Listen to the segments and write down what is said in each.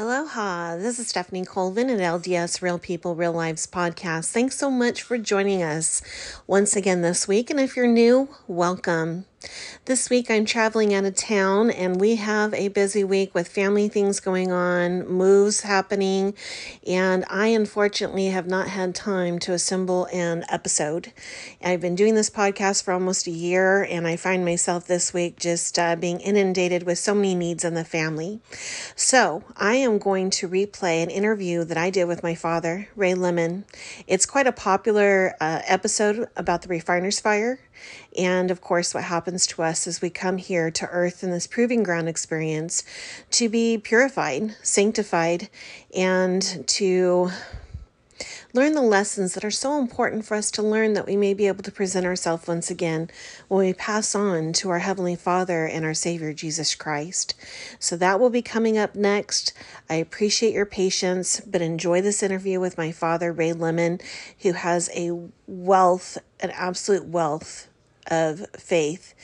Aloha, this is Stephanie Colvin at LDS Real People, Real Lives podcast. Thanks so much for joining us once again this week. And if you're new, welcome. This week I'm traveling out of town and we have a busy week with family things going on, moves happening, and I unfortunately have not had time to assemble an episode. I've been doing this podcast for almost a year and I find myself this week just uh, being inundated with so many needs in the family. So I am going to replay an interview that I did with my father, Ray Lemon. It's quite a popular uh, episode about the refiner's fire and of course, what happens to us as we come here to earth in this proving ground experience to be purified, sanctified, and to learn the lessons that are so important for us to learn that we may be able to present ourselves once again when we pass on to our Heavenly Father and our Savior Jesus Christ. So that will be coming up next. I appreciate your patience, but enjoy this interview with my father, Ray Lemon, who has a wealth, an absolute wealth of faith,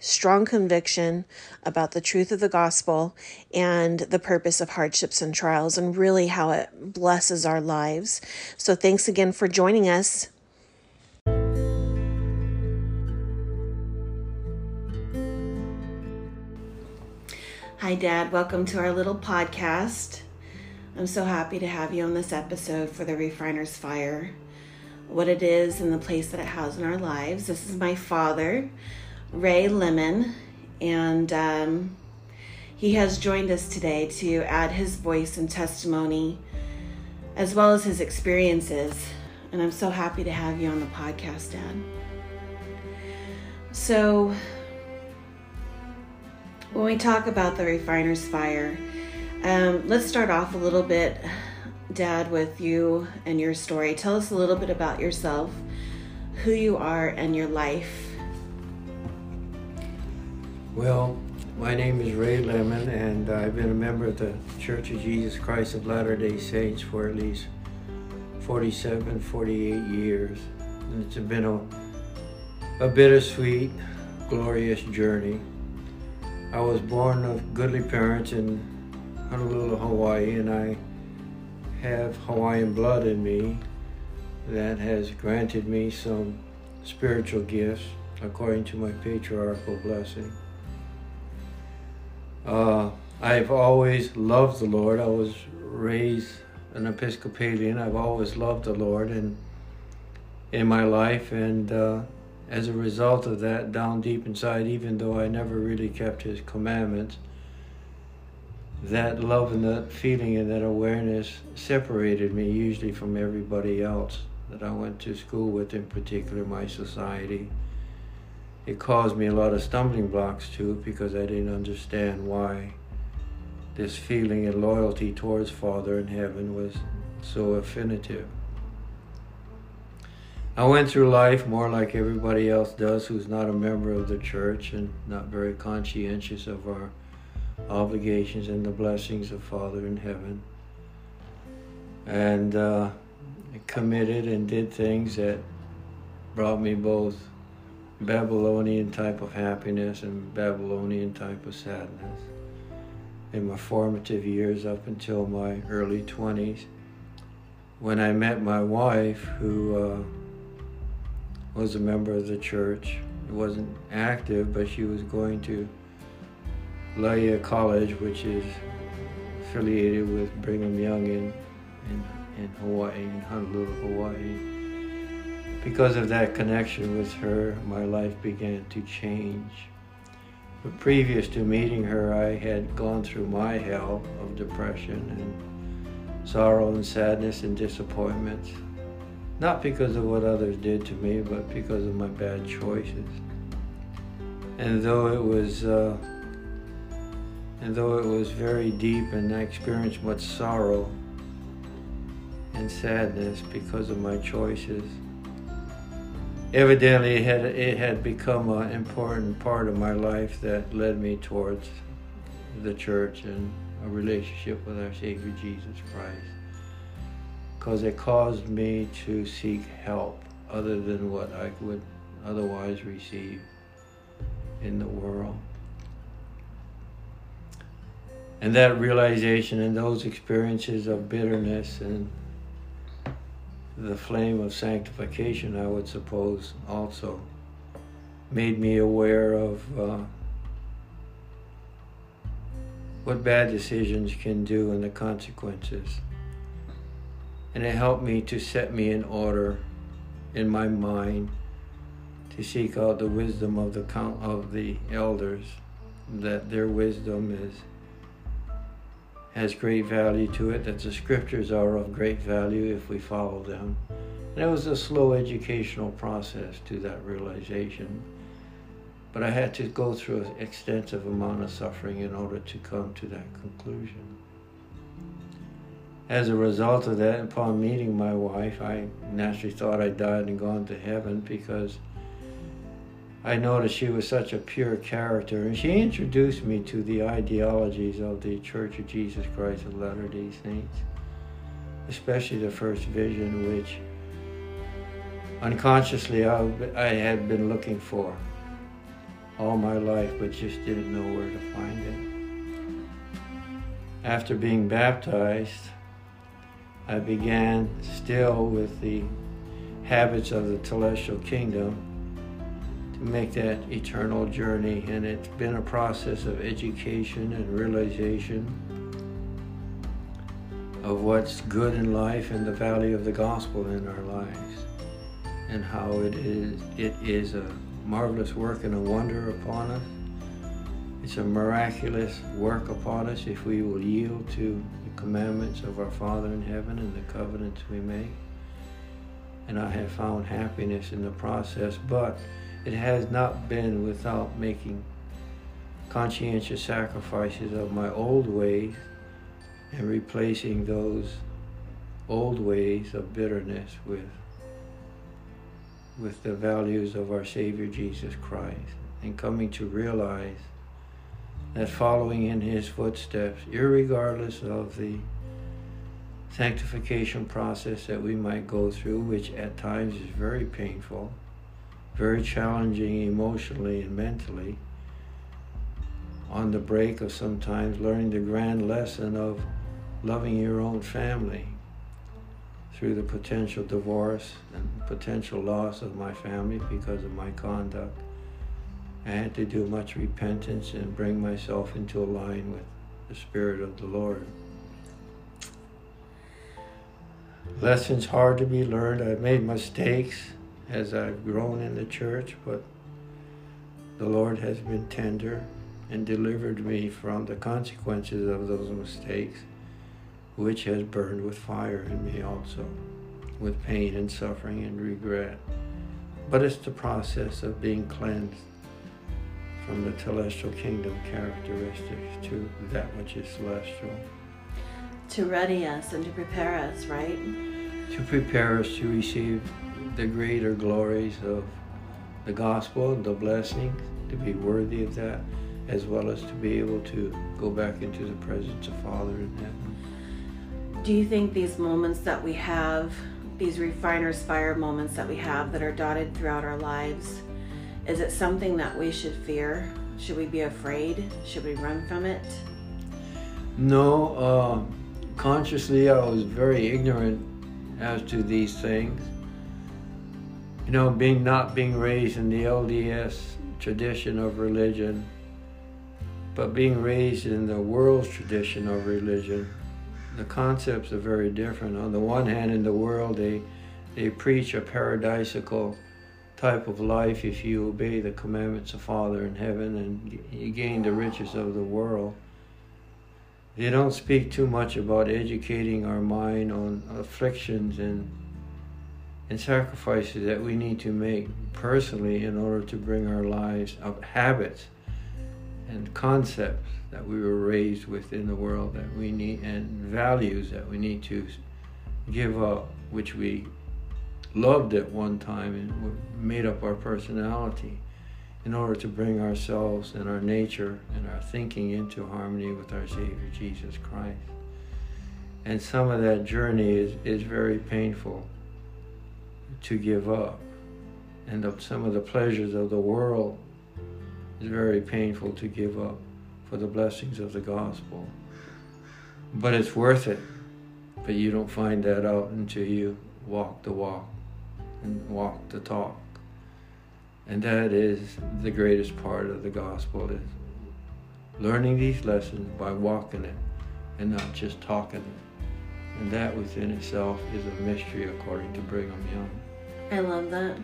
strong conviction about the truth of the gospel and the purpose of hardships and trials, and really how it blesses our lives. So, thanks again for joining us. Hi, Dad. Welcome to our little podcast. I'm so happy to have you on this episode for the Refiner's Fire what it is and the place that it has in our lives. This is my father, Ray Lemon, and um, he has joined us today to add his voice and testimony as well as his experiences. And I'm so happy to have you on the podcast, Dad. So, when we talk about the refiner's fire, um, let's start off a little bit Dad, with you and your story. Tell us a little bit about yourself, who you are, and your life. Well, my name is Ray Lemon, and I've been a member of the Church of Jesus Christ of Latter day Saints for at least 47, 48 years. And it's been a, a bittersweet, glorious journey. I was born of goodly parents in Honolulu, Hawaii, and I have Hawaiian blood in me that has granted me some spiritual gifts according to my patriarchal blessing. Uh, I've always loved the Lord. I was raised an Episcopalian. I've always loved the Lord and in my life, and uh, as a result of that, down deep inside, even though I never really kept His commandments, that love and that feeling and that awareness separated me usually from everybody else that I went to school with, in particular my society. It caused me a lot of stumbling blocks too because I didn't understand why this feeling and loyalty towards Father in heaven was so affinitive. I went through life more like everybody else does who's not a member of the church and not very conscientious of our obligations and the blessings of Father in heaven. And uh, committed and did things that brought me both Babylonian type of happiness and Babylonian type of sadness. In my formative years up until my early 20s, when I met my wife, who uh, was a member of the church, wasn't active, but she was going to Laie College, which is affiliated with Brigham Young in, in, in Hawaii, in Honolulu, Hawaii. Because of that connection with her, my life began to change. But previous to meeting her, I had gone through my hell of depression and sorrow and sadness and disappointment. Not because of what others did to me, but because of my bad choices. And though it was uh, and though it was very deep and I experienced much sorrow and sadness because of my choices, evidently it had, it had become an important part of my life that led me towards the church and a relationship with our Savior Jesus Christ. Because it caused me to seek help other than what I would otherwise receive in the world. And that realization and those experiences of bitterness and the flame of sanctification, I would suppose, also made me aware of uh, what bad decisions can do and the consequences. And it helped me to set me in order in my mind to seek out the wisdom of the count of the elders, that their wisdom is has great value to it, that the scriptures are of great value if we follow them. And it was a slow educational process to that realization. But I had to go through an extensive amount of suffering in order to come to that conclusion. As a result of that, upon meeting my wife, I naturally thought I'd died and gone to heaven because I noticed she was such a pure character, and she introduced me to the ideologies of the Church of Jesus Christ of Latter day Saints, especially the first vision, which unconsciously I, I had been looking for all my life, but just didn't know where to find it. After being baptized, I began still with the habits of the telestial kingdom to make that eternal journey. And it's been a process of education and realization of what's good in life and the value of the gospel in our lives and how it is it is a marvelous work and a wonder upon us. It's a miraculous work upon us if we will yield to the commandments of our Father in heaven and the covenants we make. And I have found happiness in the process, but it has not been without making conscientious sacrifices of my old ways and replacing those old ways of bitterness with with the values of our Savior Jesus Christ and coming to realize that following in his footsteps, regardless of the sanctification process that we might go through, which at times is very painful, very challenging emotionally and mentally. On the break of sometimes learning the grand lesson of loving your own family through the potential divorce and potential loss of my family because of my conduct. I had to do much repentance and bring myself into line with the Spirit of the Lord. Lessons hard to be learned. I've made mistakes as I've grown in the church, but the Lord has been tender and delivered me from the consequences of those mistakes, which has burned with fire in me also, with pain and suffering and regret. But it's the process of being cleansed from the telestial kingdom characteristics to that which is celestial. To ready us and to prepare us, right? To prepare us to receive the greater glories of the gospel and the blessings, to be worthy of that, as well as to be able to go back into the presence of Father in heaven. Do you think these moments that we have, these refiner's fire moments that we have that are dotted throughout our lives, is it something that we should fear? Should we be afraid? Should we run from it? No, uh, consciously I was very ignorant as to these things you know, being not being raised in the LDS tradition of religion, but being raised in the world's tradition of religion, the concepts are very different. On the one hand, in the world, they they preach a paradisical type of life if you obey the commandments of Father in heaven and you gain the riches of the world. They don't speak too much about educating our mind on afflictions and and sacrifices that we need to make personally in order to bring our lives up habits and concepts that we were raised with in the world that we need and values that we need to give up which we loved at one time and made up our personality in order to bring ourselves and our nature and our thinking into harmony with our Savior Jesus Christ. And some of that journey is, is very painful to give up. And some of the pleasures of the world is very painful to give up for the blessings of the gospel. But it's worth it. But you don't find that out until you walk the walk and walk the talk. And that is the greatest part of the gospel is learning these lessons by walking it and not just talking it. And that within itself is a mystery according to Brigham Young. I love that.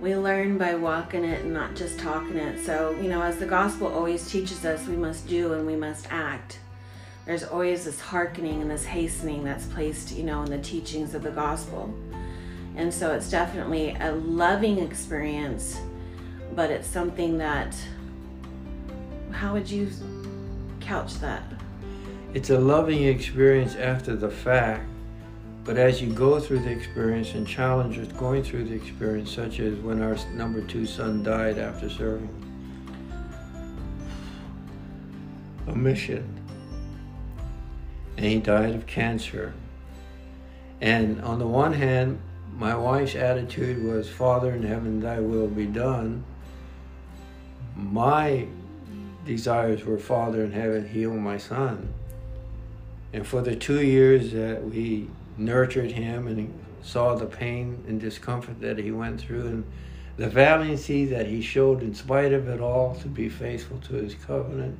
We learn by walking it and not just talking it. So, you know, as the gospel always teaches us, we must do and we must act. There's always this hearkening and this hastening that's placed, you know, in the teachings of the gospel. And so it's definitely a loving experience, but it's something that, how would you couch that? It's a loving experience after the fact, but as you go through the experience and challenges going through the experience, such as when our number two son died after serving a mission, and he died of cancer. And on the one hand, my wife's attitude was, Father in heaven, thy will be done. My desires were, Father in heaven, heal my son. And for the two years that we nurtured him and saw the pain and discomfort that he went through and the valiancy that he showed in spite of it all to be faithful to his covenant.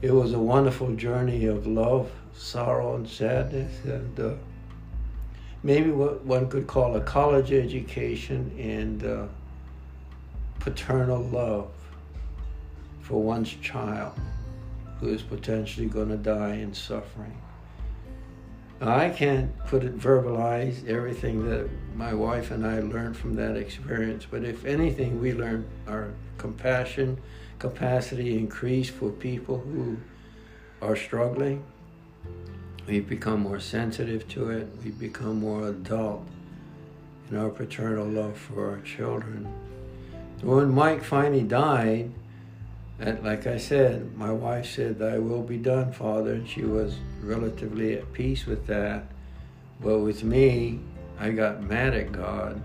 It was a wonderful journey of love, sorrow, and sadness, and uh, maybe what one could call a college education and uh, paternal love for one's child who is potentially going to die in suffering. I can't put it verbalize everything that my wife and I learned from that experience, but if anything, we learned our compassion, capacity increased for people who are struggling We've become more sensitive to it. we've become more adult in our paternal love for our children. When Mike finally died, and like I said, my wife said, Thy will be done, Father, and she was relatively at peace with that. But with me, I got mad at God,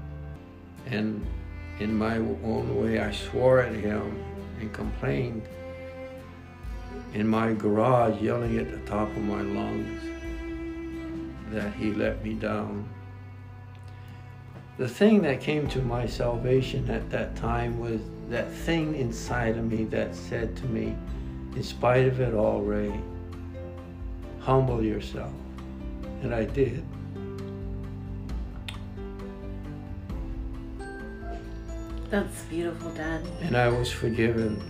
and in my own way, I swore at Him and complained in my garage, yelling at the top of my lungs that he let me down. The thing that came to my salvation at that time was that thing inside of me that said to me, in spite of it all, Ray, humble yourself. And I did. That's beautiful, Dad. And I was forgiven.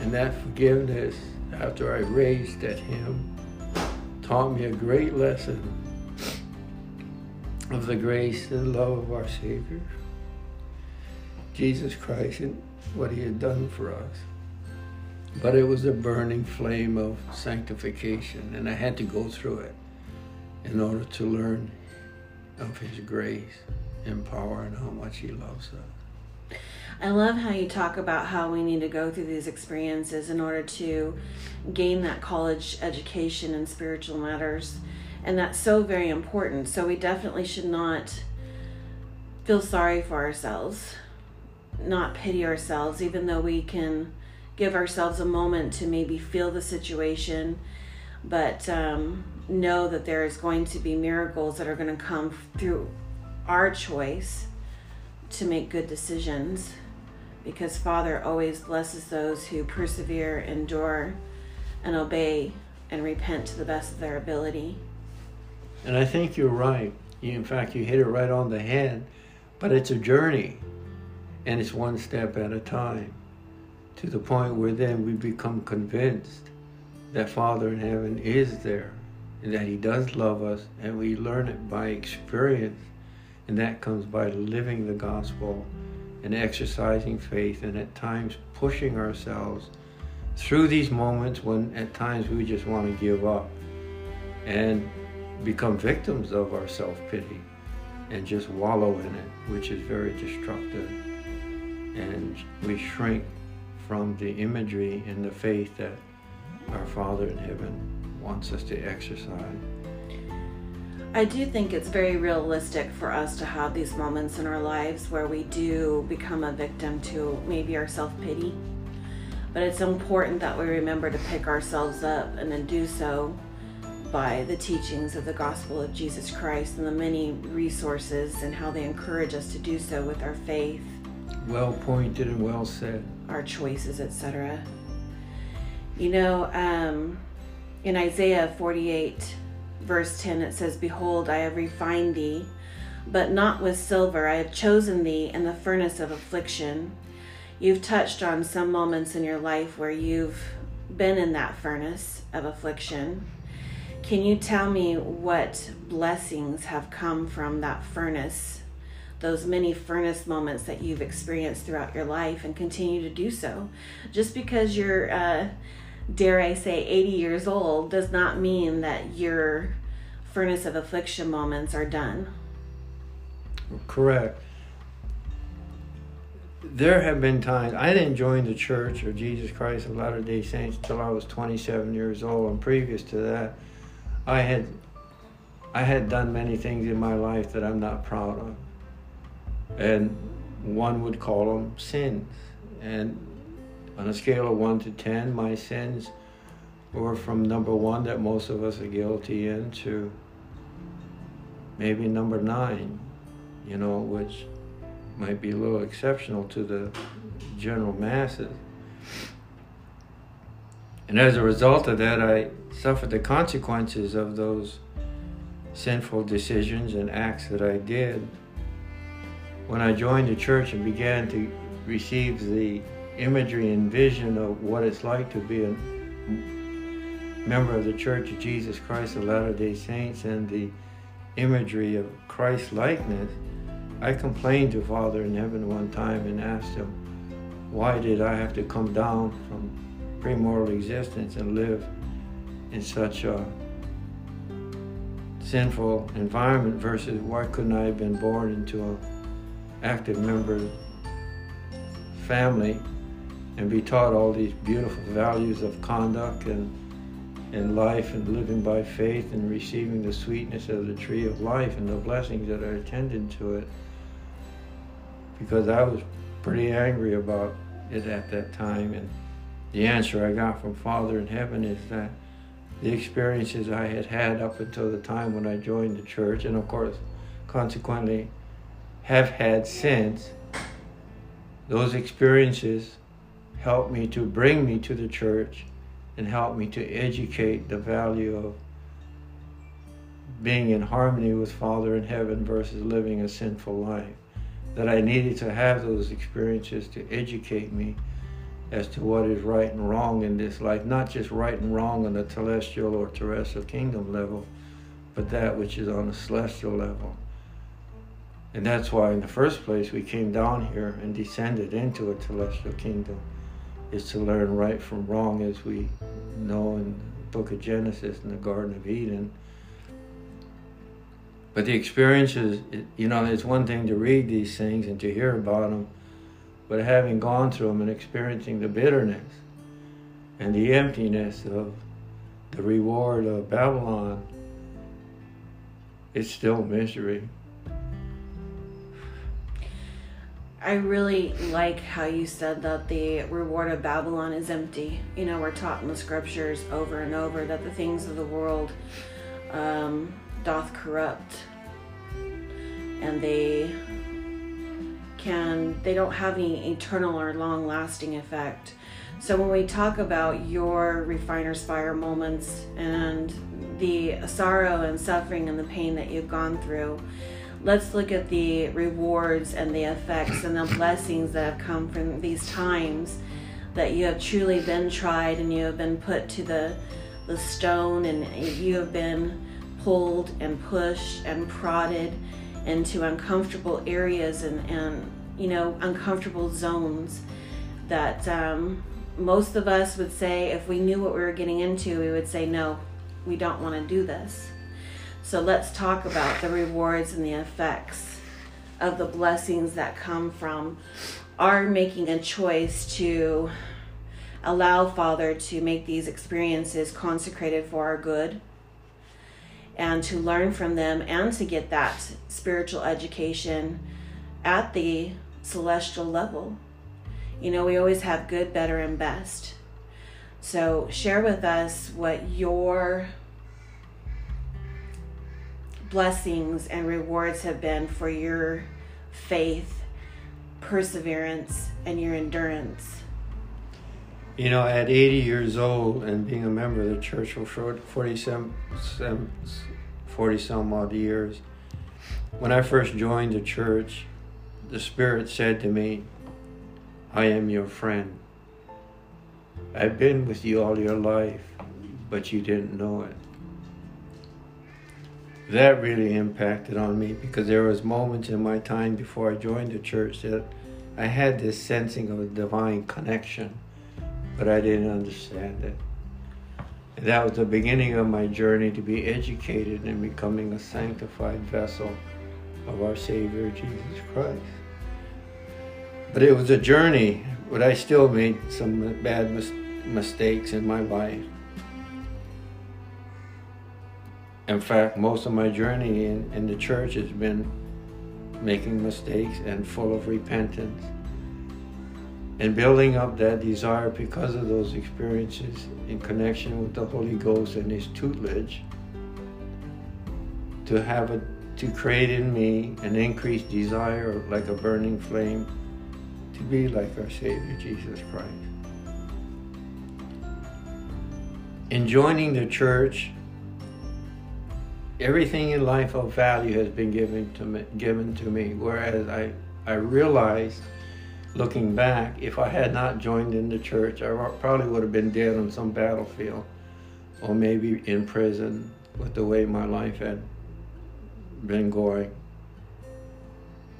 And that forgiveness, after I raised at Him, taught me a great lesson of the grace and love of our Savior, Jesus Christ, and what He had done for us. But it was a burning flame of sanctification, and I had to go through it in order to learn of His grace and power and how much He loves us. I love how you talk about how we need to go through these experiences in order to gain that college education in spiritual matters and that's so very important. So we definitely should not feel sorry for ourselves, not pity ourselves, even though we can give ourselves a moment to maybe feel the situation, but um, know that there is going to be miracles that are going to come through our choice to make good decisions because Father always blesses those who persevere, endure, and obey and repent to the best of their ability. And I think you're right. You, in fact, you hit it right on the head. But it's a journey, and it's one step at a time to the point where then we become convinced that Father in heaven is there and that He does love us, and we learn it by experience. And that comes by living the gospel and exercising faith, and at times pushing ourselves through these moments when at times we just want to give up. And become victims of our self pity and just wallow in it, which is very destructive. And we shrink from the imagery and the faith that our Father in heaven wants us to exercise. I do think it's very realistic for us to have these moments in our lives where we do become a victim to maybe our self pity. But it's important that we remember to pick ourselves up and then do so by the teachings of the gospel of Jesus Christ and the many resources and how they encourage us to do so with our faith. Well pointed and well said. Our choices, etc. You know, um, in Isaiah 48, verse 10, it says, Behold, I have refined thee, but not with silver. I have chosen thee in the furnace of affliction. You've touched on some moments in your life where you've been in that furnace of affliction can you tell me what blessings have come from that furnace, those many furnace moments that you've experienced throughout your life and continue to do so? Just because you're, uh, dare I say, 80 years old does not mean that your furnace of affliction moments are done. Correct. There have been times I didn't join the church or Jesus Christ of Latter day Saints until I was 27 years old, and previous to that, I had I had done many things in my life that I'm not proud of. And one would call them sins. And on a scale of 1 to 10, my sins were from number 1 that most of us are guilty in to maybe number 9, you know, which might be a little exceptional to the general masses. And as a result of that, I suffered the consequences of those sinful decisions and acts that I did. When I joined the church and began to receive the imagery and vision of what it's like to be a member of the Church of Jesus Christ of Latter day Saints and the imagery of Christ likeness, I complained to Father in heaven one time and asked him, Why did I have to come down from premortal existence and live in such a sinful environment versus why couldn't I have been born into an active member family and be taught all these beautiful values of conduct and in life and living by faith and receiving the sweetness of the tree of life and the blessings that are attendant to it. Because I was pretty angry about it at that time. And the answer I got from Father in heaven is that the experiences I had had up until the time when I joined the church, and of course, consequently, have had since, those experiences helped me to bring me to the church and help me to educate the value of being in harmony with Father in heaven versus living a sinful life. That I needed to have those experiences to educate me as to what is right and wrong in this life, not just right and wrong on the telestial or terrestrial kingdom level, but that which is on the celestial level. And that's why, in the first place, we came down here and descended into a telestial kingdom, is to learn right from wrong, as we know in the book of Genesis in the Garden of Eden. But the experiences, you know, it's one thing to read these things and to hear about them but having gone through them and experiencing the bitterness and the emptiness of the reward of Babylon, it's still misery. I really like how you said that the reward of Babylon is empty. You know, we're taught in the scriptures over and over that the things of the world um, doth corrupt and they can they don't have any eternal or long lasting effect so when we talk about your refiner's fire moments and the sorrow and suffering and the pain that you've gone through let's look at the rewards and the effects and the blessings that have come from these times that you have truly been tried and you have been put to the the stone and you have been pulled and pushed and prodded into uncomfortable areas and, and you know, uncomfortable zones that um, most of us would say if we knew what we were getting into, we would say, no, we don't want to do this. So let's talk about the rewards and the effects of the blessings that come from our making a choice to allow Father to make these experiences consecrated for our good and to learn from them and to get that spiritual education at the celestial level. You know, we always have good, better, and best. So, share with us what your blessings and rewards have been for your faith, perseverance, and your endurance. You know, at 80 years old and being a member of the church for 40 some, 40 some odd years, when I first joined the church, the Spirit said to me, I am your friend. I've been with you all your life, but you didn't know it. That really impacted on me because there was moments in my time before I joined the church that I had this sensing of a divine connection, but I didn't understand it. And that was the beginning of my journey to be educated in becoming a sanctified vessel of our Savior Jesus Christ. But it was a journey, but I still made some bad mis- mistakes in my life. In fact, most of my journey in, in the church has been making mistakes and full of repentance. And building up that desire because of those experiences in connection with the Holy Ghost and His tutelage to have a to create in me an increased desire like a burning flame to be like our Savior Jesus Christ. In joining the church, everything in life of value has been given to me, given to me. Whereas I, I realized, looking back, if I had not joined in the church, I probably would have been dead on some battlefield, or maybe in prison with the way my life had been going.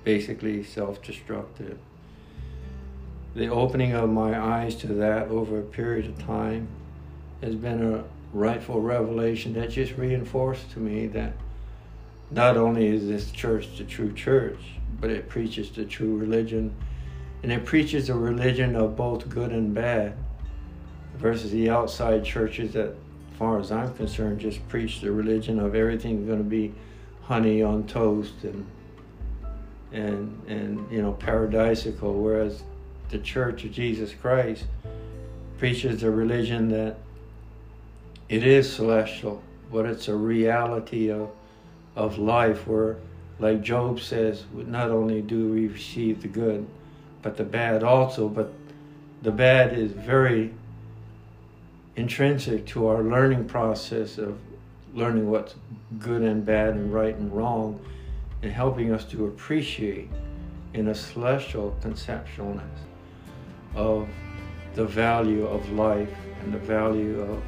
Basically, self-destructive the opening of my eyes to that over a period of time has been a rightful revelation that just reinforced to me that not only is this church the true church, but it preaches the true religion. And it preaches a religion of both good and bad versus the outside churches that, as far as I'm concerned, just preach the religion of everything going to be honey on toast and and and you know paradisical whereas the Church of Jesus Christ preaches a religion that it is celestial, but it's a reality of, of life where, like Job says, not only do we receive the good, but the bad also, but the bad is very intrinsic to our learning process of learning what's good and bad and right and wrong and helping us to appreciate in a celestial conceptualness of the value of life and the value of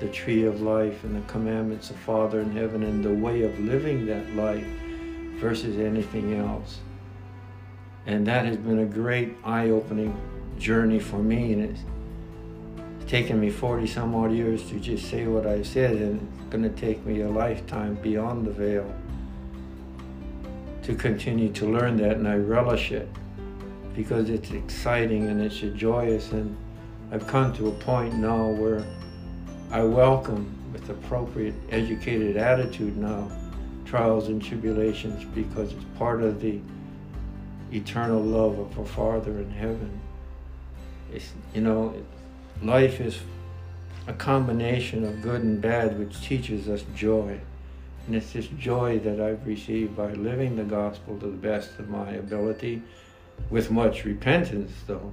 the tree of life and the commandments of Father in heaven and the way of living that life versus anything else. And that has been a great eye opening journey for me. And it's taken me 40 some odd years to just say what I've said, and it's going to take me a lifetime beyond the veil to continue to learn that, and I relish it because it's exciting and it's joyous and I've come to a point now where I welcome with appropriate educated attitude now trials and tribulations because it's part of the eternal love of our Father in heaven. It's, you know, life is a combination of good and bad which teaches us joy. And it's this joy that I've received by living the gospel to the best of my ability with much repentance, though,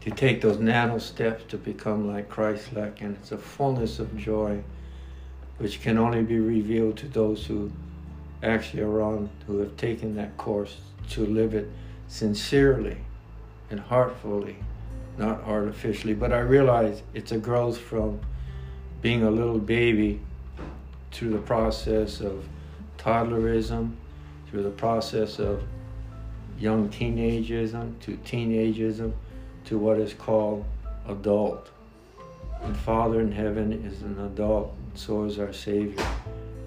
to take those nano steps to become like Christ like, and it's a fullness of joy which can only be revealed to those who actually are on, who have taken that course to live it sincerely and heartfully, not artificially. But I realize it's a growth from being a little baby through the process of toddlerism, through the process of young teenageism to teenageism to what is called adult. And Father in heaven is an adult, so is our Savior.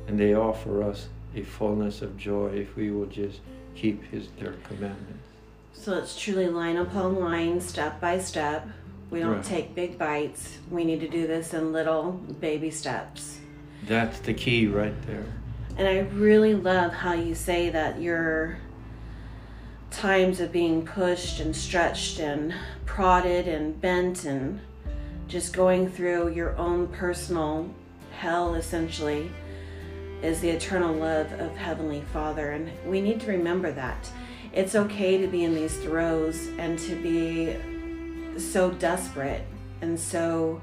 And they offer us a fullness of joy if we will just keep his their commandments. So it's truly line upon line, step by step. We don't right. take big bites. We need to do this in little baby steps. That's the key right there. And I really love how you say that you're times of being pushed and stretched and prodded and bent and just going through your own personal hell essentially is the eternal love of Heavenly Father. And we need to remember that. It's okay to be in these throes and to be so desperate and so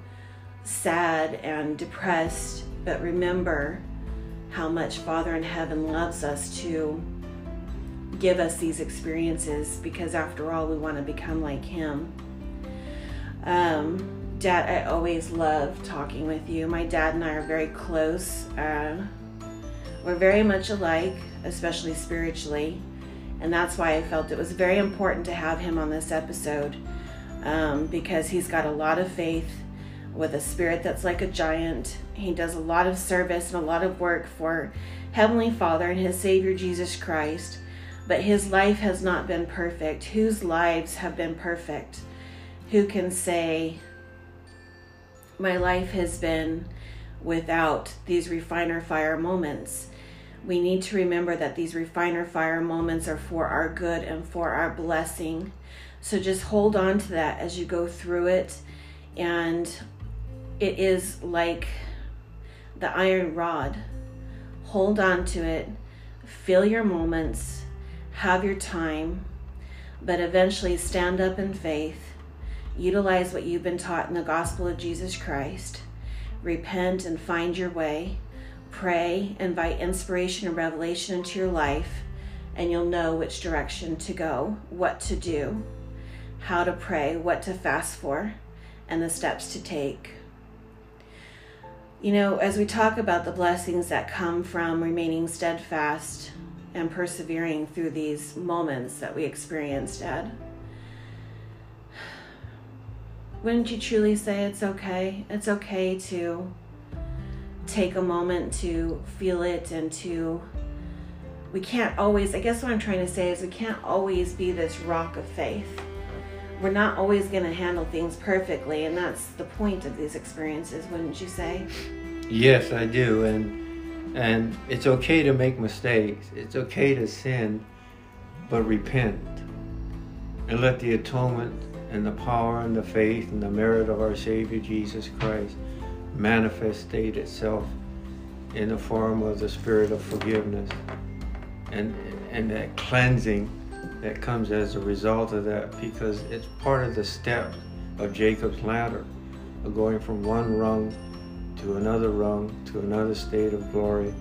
sad and depressed, but remember how much Father in heaven loves us to give us these experiences because, after all, we want to become like Him. Um, Dad, I always love talking with you. My dad and I are very close. Uh, we're very much alike, especially spiritually. And that's why I felt it was very important to have him on this episode um, because he's got a lot of faith with a spirit that's like a giant. He does a lot of service and a lot of work for Heavenly Father and his Savior Jesus Christ. But his life has not been perfect. Whose lives have been perfect? Who can say, My life has been without these refiner fire moments? We need to remember that these refiner fire moments are for our good and for our blessing. So just hold on to that as you go through it. And it is like the iron rod. Hold on to it, feel your moments, have your time, but eventually stand up in faith. Utilize what you've been taught in the gospel of Jesus Christ. Repent and find your way. Pray, invite inspiration and revelation into your life, and you'll know which direction to go, what to do how to pray, what to fast for, and the steps to take. You know, as we talk about the blessings that come from remaining steadfast and persevering through these moments that we experienced, Dad, wouldn't you truly say it's okay? It's okay to take a moment to feel it and to. We can't always, I guess what I'm trying to say is we can't always be this rock of faith we're not always going to handle things perfectly, and that's the point of these experiences, wouldn't you say? Yes, I do, and and it's okay to make mistakes. It's okay to sin, but repent and let the atonement and the power and the faith and the merit of our Savior Jesus Christ manifestate itself in the form of the spirit of forgiveness and and that cleansing that comes as a result of that because it's part of the step of Jacob's ladder of going from one rung to another rung to another state of glory,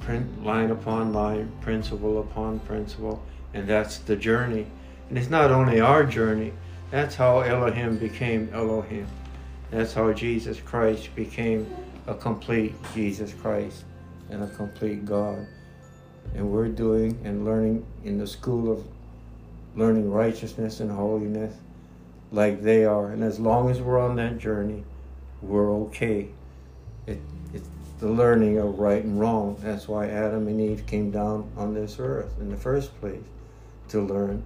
print, line upon line, principle upon principle, and that's the journey. And it's not only our journey, that's how Elohim became Elohim. That's how Jesus Christ became a complete Jesus Christ and a complete God and we're doing and learning in the school of learning righteousness and holiness like they are. And as long as we're on that journey, we're okay. It, it's the learning of right and wrong. That's why Adam and Eve came down on this earth in the first place to learn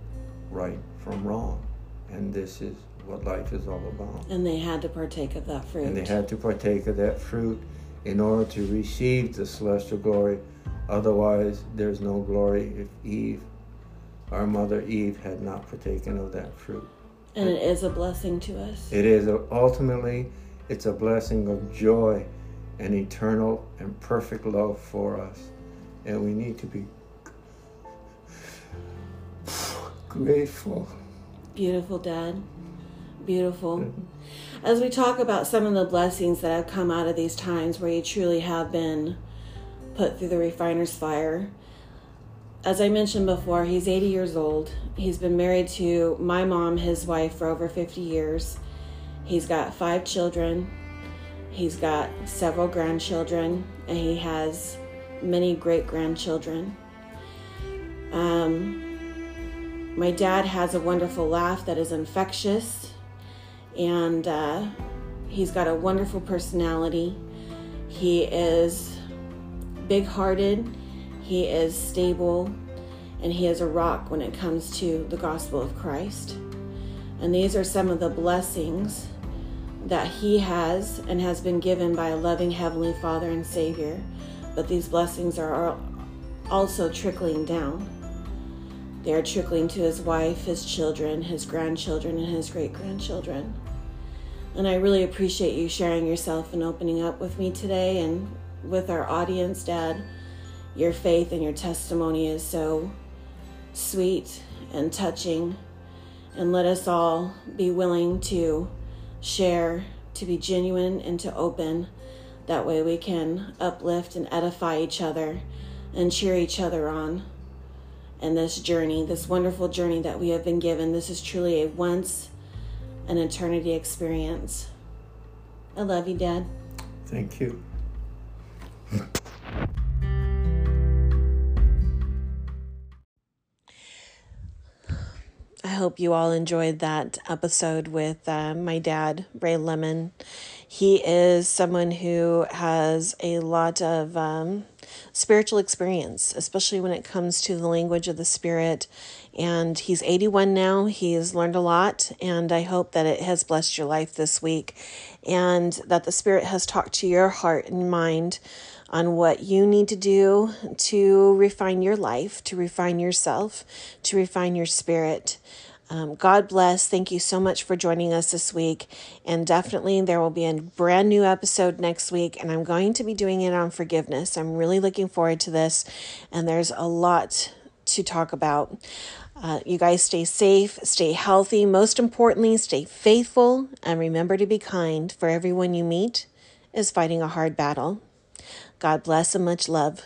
right from wrong. And this is what life is all about. And they had to partake of that fruit. And they had to partake of that fruit in order to receive the celestial glory Otherwise, there's no glory if Eve, our mother Eve, had not partaken of that fruit. And it is a blessing to us. It is a, ultimately, it's a blessing of joy and eternal and perfect love for us, and we need to be grateful. Beautiful, Dad. Beautiful. As we talk about some of the blessings that have come out of these times where you truly have been put through the refiner's fire. As I mentioned before, he's 80 years old. He's been married to my mom, his wife, for over 50 years. He's got five children. He's got several grandchildren, and he has many great grandchildren. Um, my dad has a wonderful laugh that is infectious, and uh, he's got a wonderful personality. He is big hearted, he is stable, and he is a rock when it comes to the gospel of Christ. And these are some of the blessings that he has and has been given by a loving Heavenly Father and Savior. But these blessings are also trickling down. They are trickling to his wife, his children, his grandchildren, and his great grandchildren. And I really appreciate you sharing yourself and opening up with me today and with our audience, Dad. Your faith and your testimony is so sweet and touching. And let us all be willing to share, to be genuine, and to open. That way we can uplift and edify each other and cheer each other on. And this journey, this wonderful journey that we have been given, this is truly a once an eternity experience. I love you, Dad. Thank you. I hope you all enjoyed that episode with uh, my dad, Ray Lemon. He is someone who has a lot of um, spiritual experience, especially when it comes to the language of the Spirit and he's 81 now. He has learned a lot, and I hope that it has blessed your life this week and that the Spirit has talked to your heart and mind on what you need to do to refine your life, to refine yourself, to refine your spirit. Um, God bless. Thank you so much for joining us this week. And definitely, there will be a brand new episode next week. And I'm going to be doing it on forgiveness. I'm really looking forward to this. And there's a lot to talk about. Uh, you guys stay safe, stay healthy. Most importantly, stay faithful and remember to be kind, for everyone you meet is fighting a hard battle. God bless and much love.